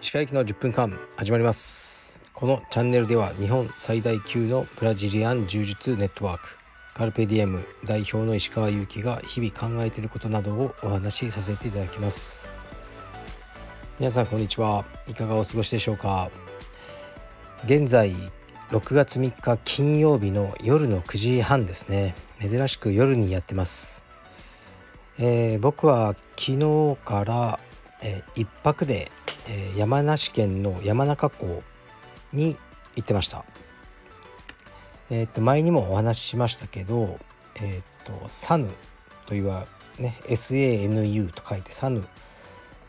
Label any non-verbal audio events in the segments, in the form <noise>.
石川駅の10分間始まります。このチャンネルでは日本最大級のブラジリアン柔術ネットワーク。カルペディエム代表の石川祐希が日々考えていることなどをお話しさせていただきます。皆さんこんにちは。いかがお過ごしでしょうか？現在6月3日金曜日の夜の9時半ですね。珍しく夜にやってます、えー、僕は昨日から、えー、1泊で、えー、山梨県の山中湖に行ってました。えっ、と前にもお話ししましたけどえっ、とサヌというはね SANU と書いてサヌ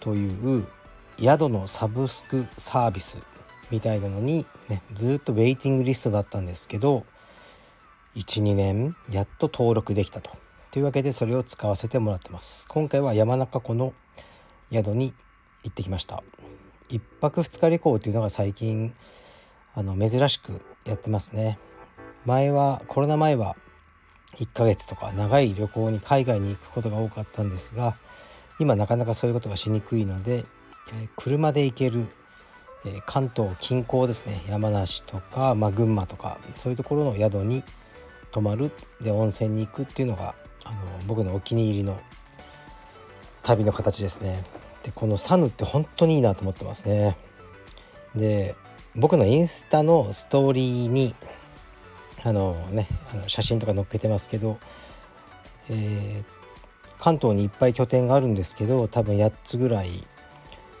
という宿のサブスクサービスみたいなのに、ね、ずっとウェイティングリストだったんですけど12年やっと登録できたと。というわけでそれを使わせてもらってます。今回は山中湖の宿に行ってきました。1泊2日旅行というのが最近あの珍しくやってますね。前はコロナ前は1ヶ月とか長い旅行に海外に行くことが多かったんですが今なかなかそういうことがしにくいので、え、車で行けるえ関東近郊ですね。山梨とか、まあ、群馬とかそういうところの宿に泊まる。で温泉に行くっていうのがあの僕のお気に入りの旅の形ですね。でこのサヌって本当にいいなと思ってますね。で僕のインスタのストーリーにあのねあの写真とか載っけてますけど、えー、関東にいっぱい拠点があるんですけど多分8つぐらい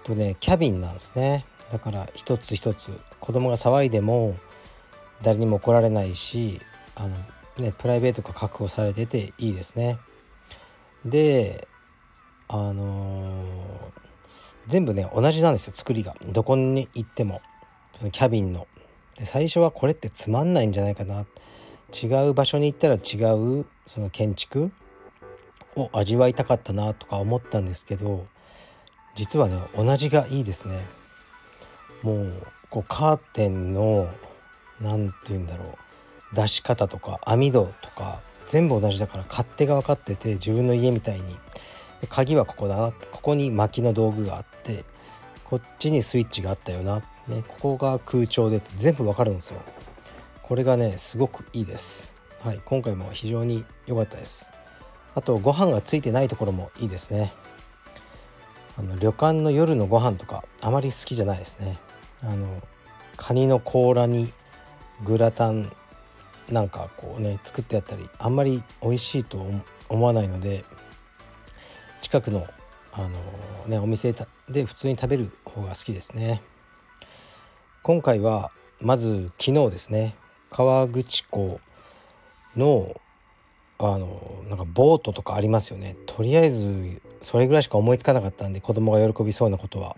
とねキャビンなんですね。だから一つ一つ子供が騒いでも誰にも怒られないしあの、ね、プライベートが確保されてていいですね。であのー、全部ね同じなんですよ作りがどこに行ってもそのキャビンの。で最初はこれってつまんないんじゃないかな違う場所に行ったら違うその建築を味わいたかったなとか思ったんですけど実はね同じがいいですね。もうこうカーテンの何て言うんだろう出し方とか網戸とか全部同じだから勝手が分かってて自分の家みたいに。鍵はここだな。ここに薪の道具があってこっちにスイッチがあったよな、ね、ここが空調で全部わかるんですよ。これがねすごくいいです。はい今回も非常に良かったです。あとご飯がついてないところもいいですね。あの旅館の夜のご飯とかあまり好きじゃないですね。あのカニの甲羅にグラタンなんかこうね作ってあったりあんまり美味しいと思わないので近くのあのねお店で普通に食べる方が好きですね。今回はまず昨日ですね河口湖のあのなんかボートとかありますよね。とりあえずそれぐらいしか思いつかなかったんで子供が喜びそうなことは。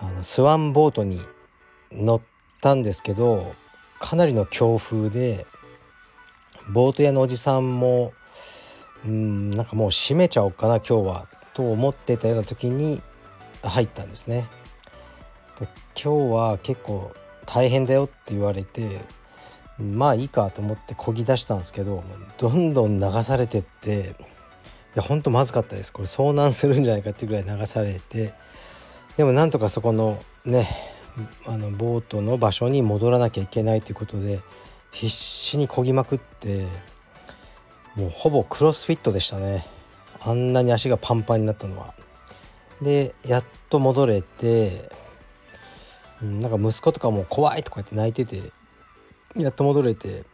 あのスワンボートに乗ったんですけどかなりの強風でボート屋のおじさんもうんなんかもう閉めちゃおうかな今日はと思ってたような時に入ったんですね。で今日は結構大変だよって言われてまあいいかと思ってこぎ出したんですけどどんどん流されてっていやほんとまずかったですこれ遭難するんじゃないかっていうぐらい流されてでもなんとかそこのねあのボートの場所に戻らなきゃいけないということで必死に漕ぎまくってもうほぼクロスフィットでしたねあんなに足がパンパンになったのは。でやっと戻れてなんか息子とかも怖いとか言って泣いててやっと戻れて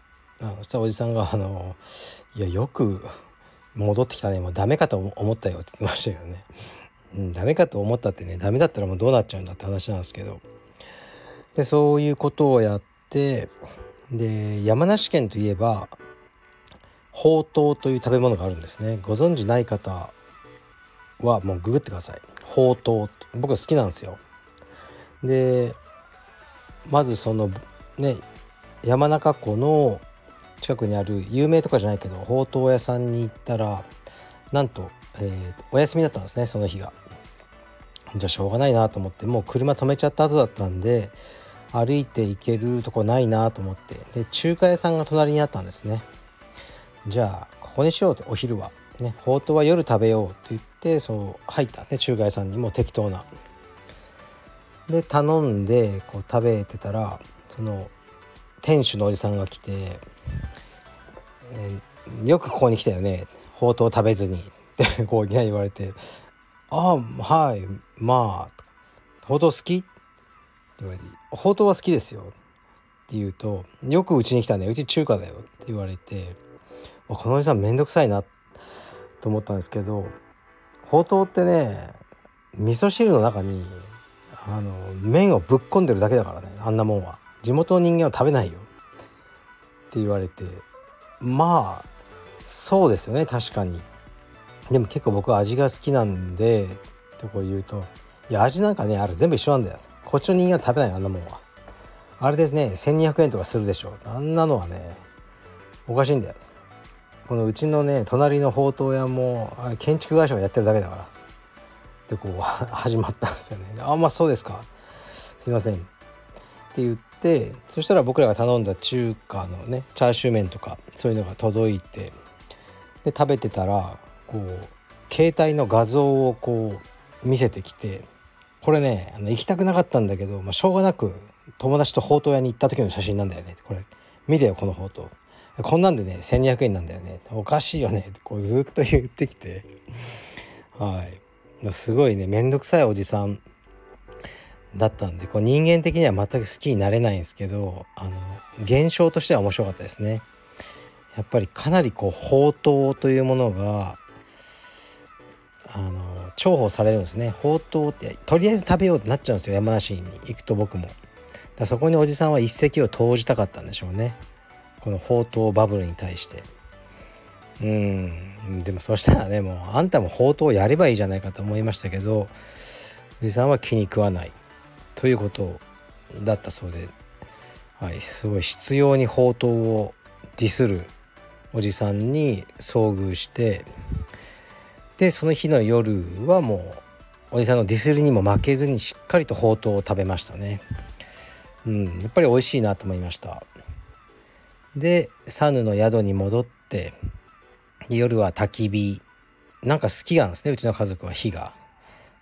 あそしたらおじさんが「あのいやよく戻ってきたねもうダメかと思ったよ」って言ってましたけどね。うん、ダメかと思ったってねダメだったらもうどうなっちゃうんだって話なんですけど。でそういうことをやってで山梨県といえばほうとうという食べ物があるんですね。ご存知ない方はもうググってください。ほうとう僕好きなんですよ。でまずそのね山中湖の近くにある有名とかじゃないけどほうとう屋さんに行ったらなんと、えー、お休みだったんですねその日が。じゃあしょうがないなと思ってもう車止めちゃった後だったんで歩いて行けるとこないなと思って。で中華屋さんが隣にあったんですね。じゃあここにしようとお昼は。ねほうとうは夜食べようと言ってそう入ったね中華屋さんに。も適当な。で頼んでこう食べてたらその店主のおじさんが来て、えー、よくここに来たよね。ほうとう食べずに」ってこういきなり言われて「ああはいまあほうとう好き?」って言われて「ほうとうは好きですよ」って言うと「よくうちに来たねうち中華だよ」って言われてこのおじさんめんどくさいなと思ったんですけどほうとうってね味噌汁の中にあの麺をぶっ込んでるだけだからねあんなもんは。地元の人間は食べないよ。って言われてまあそうですよね確かに。でも結構僕は味が好きなんでとこう言うといや味なんかねあれ全部一緒なんだよ。こっちの人間は食べないあんなもんは。あれですね1200円とかするでしょあんなのはねおかしいんだよ。このうちのね隣のほうとう屋もあれ建築会社がやってるだけだから。でこう始まったんですよね。あんまそうですか。すいません。って言ってそしたら僕らが頼んだ中華のねチャーシュー麺とかそういうのが届いてで食べてたらこう携帯の画像をこう見せてきてこれねあの行きたくなかったんだけど、まあ、しょうがなく友達とほうとう屋に行った時の写真なんだよね。これ見てよこのほうとうこんなんでね1200円なんだよね。おかしいよね。ってこうずっと言ってきて。はい。すごいね面倒くさいおじさんだったんでこう人間的には全く好きになれないんですけどあの現象としては面白かったですね。やっぱりかなりこう宝刀というものがあの重宝されるんですね。宝刀ってとりあえず食べようってなっちゃうんですよ。山梨に行くと僕も。だそこにおじさんは一石を投じたかったんでしょうね。この宝刀バブルに対して。うん。でもそしたらねもうあんたも宝刀やればいいじゃないかと思いましたけどおじさんは気に食わない。ということだったそうで、はい、すごい執拗に宝刀をディスるおじさんに遭遇してでその日の夜はもうおじさんのディスりにも負けずにしっかりとほうとうを食べましたね。うんやっぱり美味しいなと思いました。でサヌの宿に戻って夜は焚き火。なんか好きなんですねうちの家族は火が。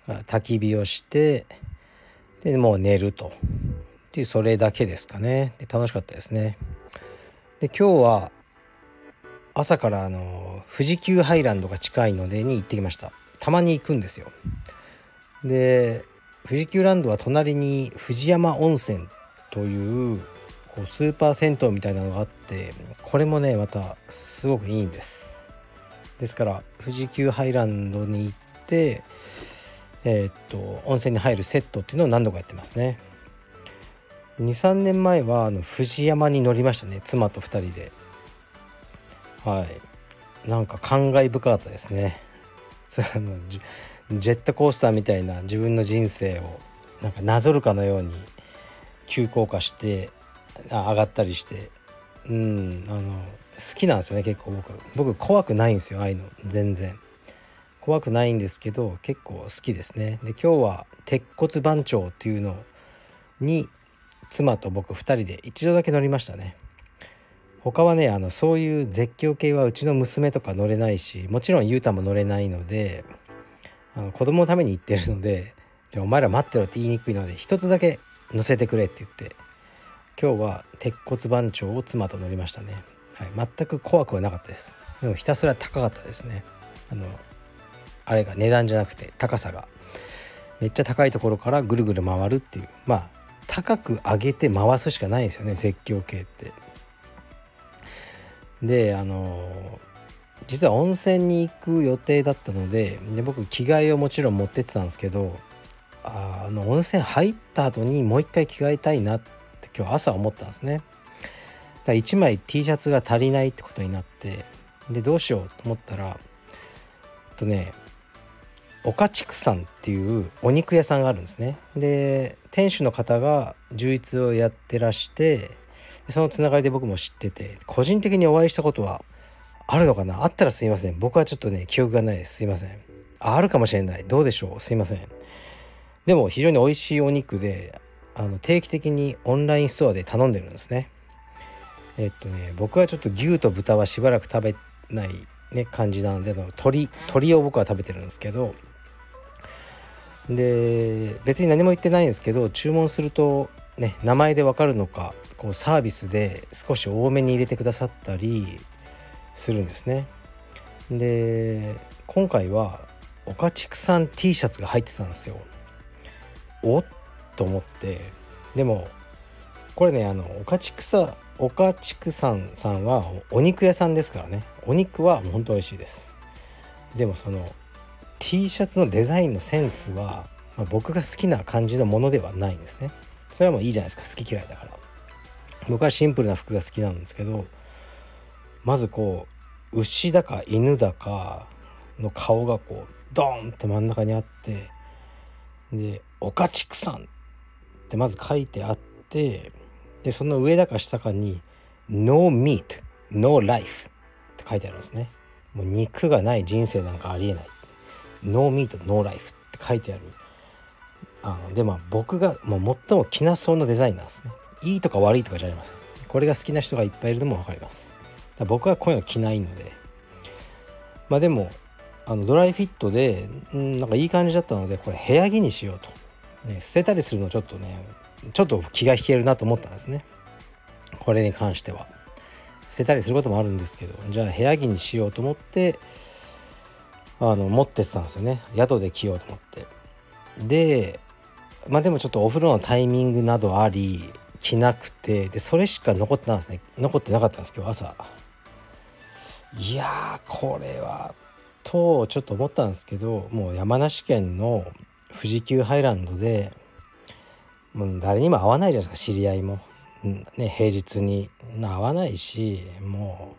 焚き火をしてでもう寝ると。っていうそれだけですかね。で楽しかったですね。で今日は朝からあの富士急ハイランドが近いのでに行ってきました。たまに行くんですよ。で富士急ランドは隣に藤山温泉というこうスーパー銭湯みたいなのがあってこれもねまたすごくいいんです。ですから富士急ハイランドに行ってえー、っと温泉に入るセットっていうのを何度かやってますね。23年前はあの富士山に乗りましたね。妻と2人で。はい。なんか感慨深かったですね。<laughs> ジェットコースターみたいな自分の人生をなんかなぞるかのように急降下して上がったりしてうんあの好きなんですよね結構僕。僕怖くないんですよああいうの。全然。怖くないんですけど結構好きですね。で今日は鉄骨番長っていうのに妻と僕2人で一度だけ乗りましたね。他はねあのそういう絶叫系はうちの娘とか乗れないしもちろんゆうたも乗れないのであの子供のために行ってるのでじゃあお前ら待ってろって言いにくいので一つだけ乗せてくれって言って今日は鉄骨番長を妻と乗りましたね、はい、全く怖くはなかったです。でもひたすら高かったですね。あのあれが値段じゃなくて高さが。めっちゃ高いところからぐるぐる回るっていう。まあ高く上げて回すしかないんですよね絶叫系って。であの実は温泉に行く予定だったのでで僕着替えをもちろん持ってってたんですけどあの温泉入った後にもう一回着替えたいなって今日朝思ったんですね。だから1枚 T シャツが足りないってことになってでどうしようと思ったらえっとね岡畜さんっていうお肉屋さんがあるんですねで店主の方が充実をやってらしてそのつながりで僕も知ってて個人的にお会いしたことはあるのかな？あったらすいません。僕はちょっとね記憶がないです。すいません。あるかもしれない。どうでしょう？すいません。でも非常に美味しいお肉であの定期的にオンラインストアで頼んでるんですね。えっとね僕はちょっと牛と豚はしばらく食べないね感じなんで鳥鳥を僕は食べてるんですけどで別に何も言ってないんですけど注文するとね名前でわかるのかこうサービスで少し多めに入れてくださったりするんですね。で今回は岡畜産 T シャツが入ってたんですよ。おっと思って。でもこれねあの岡畜産岡畜産さんはお肉屋さんですからね。お肉は本当美味しいです。でもその T シャツのデザインのセンスは、まあ、僕が好きな感じのものではないんですね。それはもういいじゃないですか。好き嫌いだから。僕はシンプルな服が好きなんですけどまずこう牛だか犬だかの顔がこうドーンって真ん中にあってで「岡畜産」ってまず書いてあってでその上だか下かに「No meat no life」って書いてあるんですね。もう肉がない人生なんかありえない「No meat no life」って書いてある。あのでまあ僕がもう最も着なそうなデザインなんですね。いいとか悪いとかじゃありません。これが好きな人がいっぱいいるのも分かります。僕はこういうの着ないので。まあでもあのドライフィットで、ん、なんかいい感じだったのでこれ部屋着にしようと、ね、捨てたりするのちょっとねちょっと気が引けるなと思ったんですね。これに関しては。捨てたりすることもあるんですけどじゃあ部屋着にしようと思ってあの持ってってたんですよね。宿で着ようと思って。でまあでもちょっとお風呂のタイミングなどあり着なくてでそれしか残ってたんですね。残ってなかったんですけど朝。いやこれはとちょっと思ったんですけどもう山梨県の富士急ハイランドでもう誰にも会わないじゃないですか知り合いも、ね、平日に。会わないしも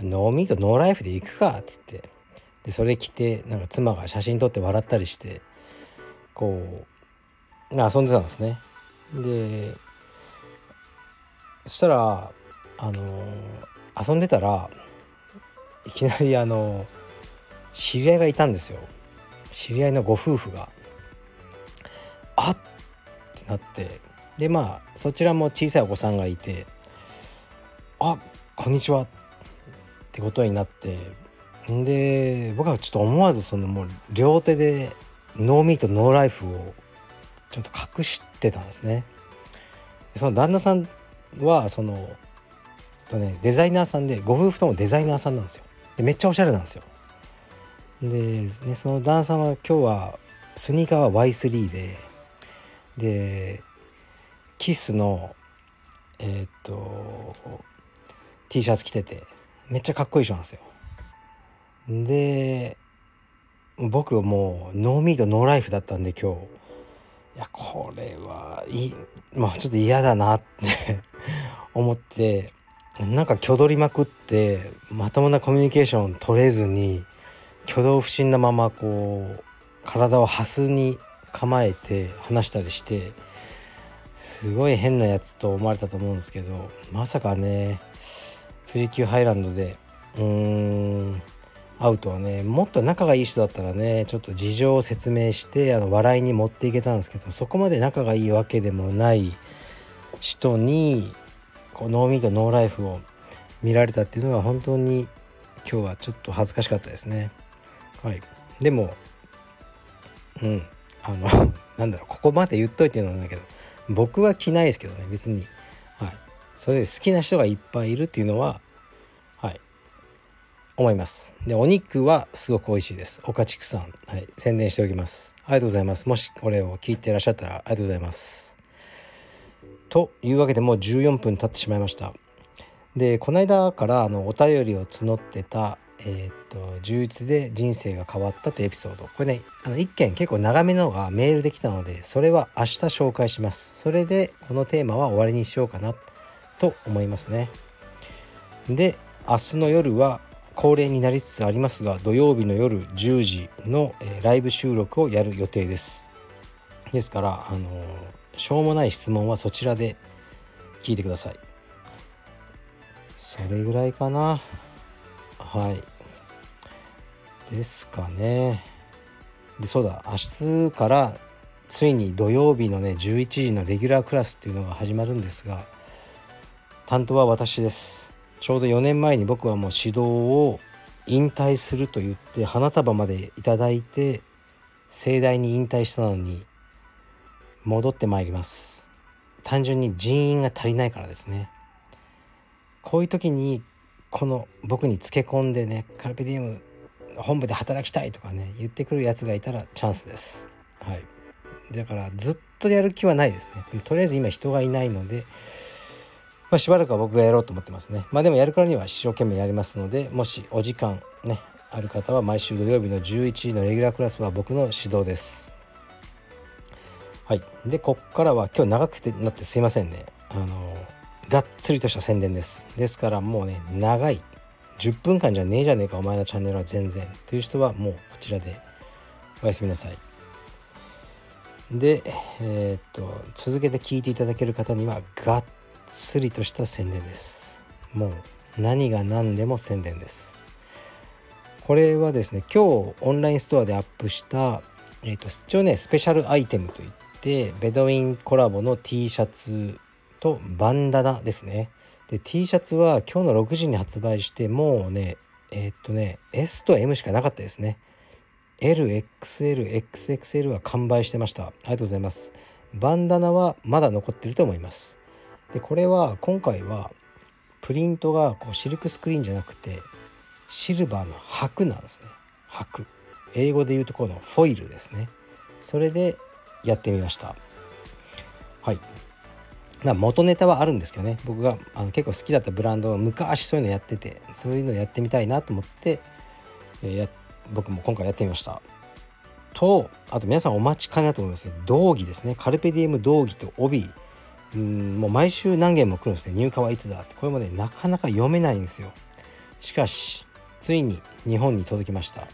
うノーミートノーライフで行くかって言って。でそれ着てなんか妻が写真撮って笑ったりしてこう遊んでたんですね。でそしたらあのー、遊んでたらいきなりあのー知り合いがいたんですよ。知り合いのご夫婦が。あっ！ってなって。でまあそちらも小さいお子さんがいてあこんにちは。ってことになって。で僕はちょっと思わずそのもう両手でノーミートノーライフをちょっと隠してたんですね。その旦那さんはそのとねデザイナーさんでご夫婦ともデザイナーさんなんですよ。でめっちゃおしゃれなんですよ。で、ね、その旦那さんは今日はスニーカーは Y3 ででキスのえー、っと T シャツ着ててめっちゃかっこいい人なんですよ。で僕はもうノーミートノーライフだったんで今日。いやこれはいいまあちょっと嫌だなって <laughs> 思ってなんか挙取りまくってまともなコミュニケーション取れずに挙動不審なままこう体をハスに構えて話したりしてすごい変なやつと思われたと思うんですけどまさかね富士急ハイランドでうーん会うとはねもっと仲がいい人だったらねちょっと事情を説明してあの笑いに持っていけたんですけどそこまで仲がいいわけでもない人にこうノーミートノーライフを見られたっていうのが本当に今日はちょっと恥ずかしかったですね。はい、でもうん。あの <laughs> なんだろうここまで言っといてるのだけど僕は着ないですけどね別に、はい、それで好きな人がいっぱいいるっていうのは思います。でお肉はすごく美味しいです。岡畜産、はい、宣伝しておきます。ありがとうございます。もしこれを聞いていらっしゃったらありがとうございます。というわけでもう14分経ってしまいました。でこの間からあのお便りを募ってたえー、っと充実で人生が変わったというエピソード。これねあの1件結構長めのがメールできたのでそれは明日紹介します。それでこのテーマは終わりにしようかなと思いますね。で明日の夜は恒例になりつつありますが土曜日の夜10時の、え、ライブ収録をやる予定です。ですからあの、しょうもない質問はそちらで聞いてください。それぐらいかな。はい。ですかね。でそうだ。明日からついに土曜日のね11時のレギュラークラスっていうのが始まるんですが担当は私です。ちょうど4年前に僕はもう指導を引退すると言って花束までいただいて盛大に引退したのに戻ってまいります。単純に人員が足りないからですね。こういう時にこの僕につけ込んでねカルペディウム本部で働きたいとかね言ってくるやつがいたらチャンスです。はい。だからずっとやる気はないですね。とりあえず今人がいないのでまあ、しばらくは僕がやろうと思ってますね。まあでもやるからには一生懸命やりますので、もしお時間ね、ある方は毎週土曜日の11時のレギュラークラスは僕の指導です。はい。で、こっからは今日長くてなってすいませんね。あの、がっつりとした宣伝です。ですからもうね、長い。10分間じゃねえじゃねえか、お前のチャンネルは全然。という人はもうこちらでおやすみなさい。で、えー、っと、続けて聞いていただける方には、がっつりとした宣伝です。もう何が何でも宣伝です。これはですね今日オンラインストアでアップしたえっ、ー、と一応ねスペシャルアイテムといってベドウィンコラボの T シャツとバンダナですね。で T シャツは今日の6時に発売してもうねえっ、とね S と M しかなかったですね。LXLXXL は完売してました。ありがとうございます。バンダナはまだ残ってると思います。でこれは今回はプリントがこうシルクスクリーンじゃなくてシルバーの箔なんですね。箔英語で言うとこのフォイルですね。それでやってみました。はい。まあ元ネタはあるんですけどね。僕があの結構好きだったブランド昔そういうのやっててそういうのやってみたいなと思って、えー、や僕も今回やってみました。とあと皆さんお待ちかねだと思いますね。道着ですね。カルペディエム道着と帯うんもう毎週何件も来るんですね。入荷はいつだって。これもねなかなか読めないんですよ。しかしついに日本に届きました。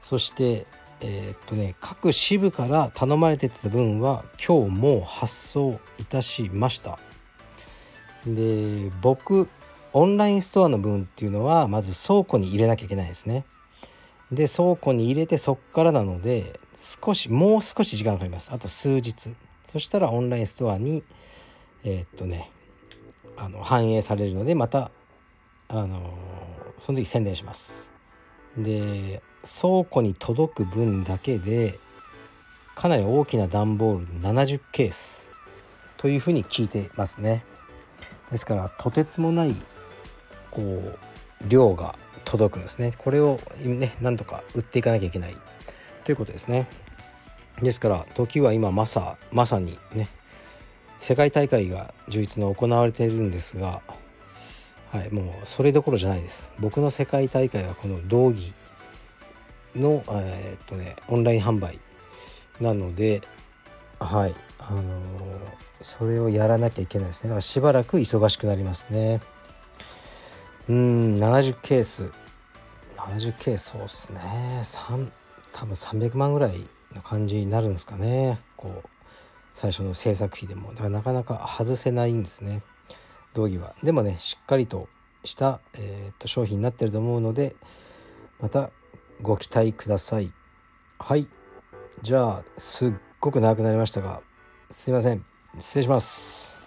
そしてえー、っとね各支部から頼まれてた分は今日もう発送いたしました。で僕オンラインストアの分っていうのはまず倉庫に入れなきゃいけないですね。で倉庫に入れてそっからなので少しもう少し時間かかります。あと数日。そしたらオンラインストアにえー、っとねあの反映されるのでまたあのその時宣伝します。で倉庫に届く分だけでかなり大きな段ボール70ケースというふうに聞いてますね。ですからとてつもないこう量が届くんですね。これをねなんとか売っていかなきゃいけないということですね。ですから時は今まさまさにね世界大会が充実の行われているんですが、はい、もうそれどころじゃないです。僕の世界大会はこの道着の、えー、っとね、オンライン販売なのではいあのー、それをやらなきゃいけないですね。だからしばらく忙しくなりますね。うん70ケース。70ケースそうですね。3多分300万ぐらいの感じになるんですかね。こう最初の制作費でもだからなかなか外せないんですね。道着は。でもねしっかりとした、えー、っと商品になってると思うのでまたご期待ください。はい。じゃあすっごく長くなりましたがすいません。失礼します。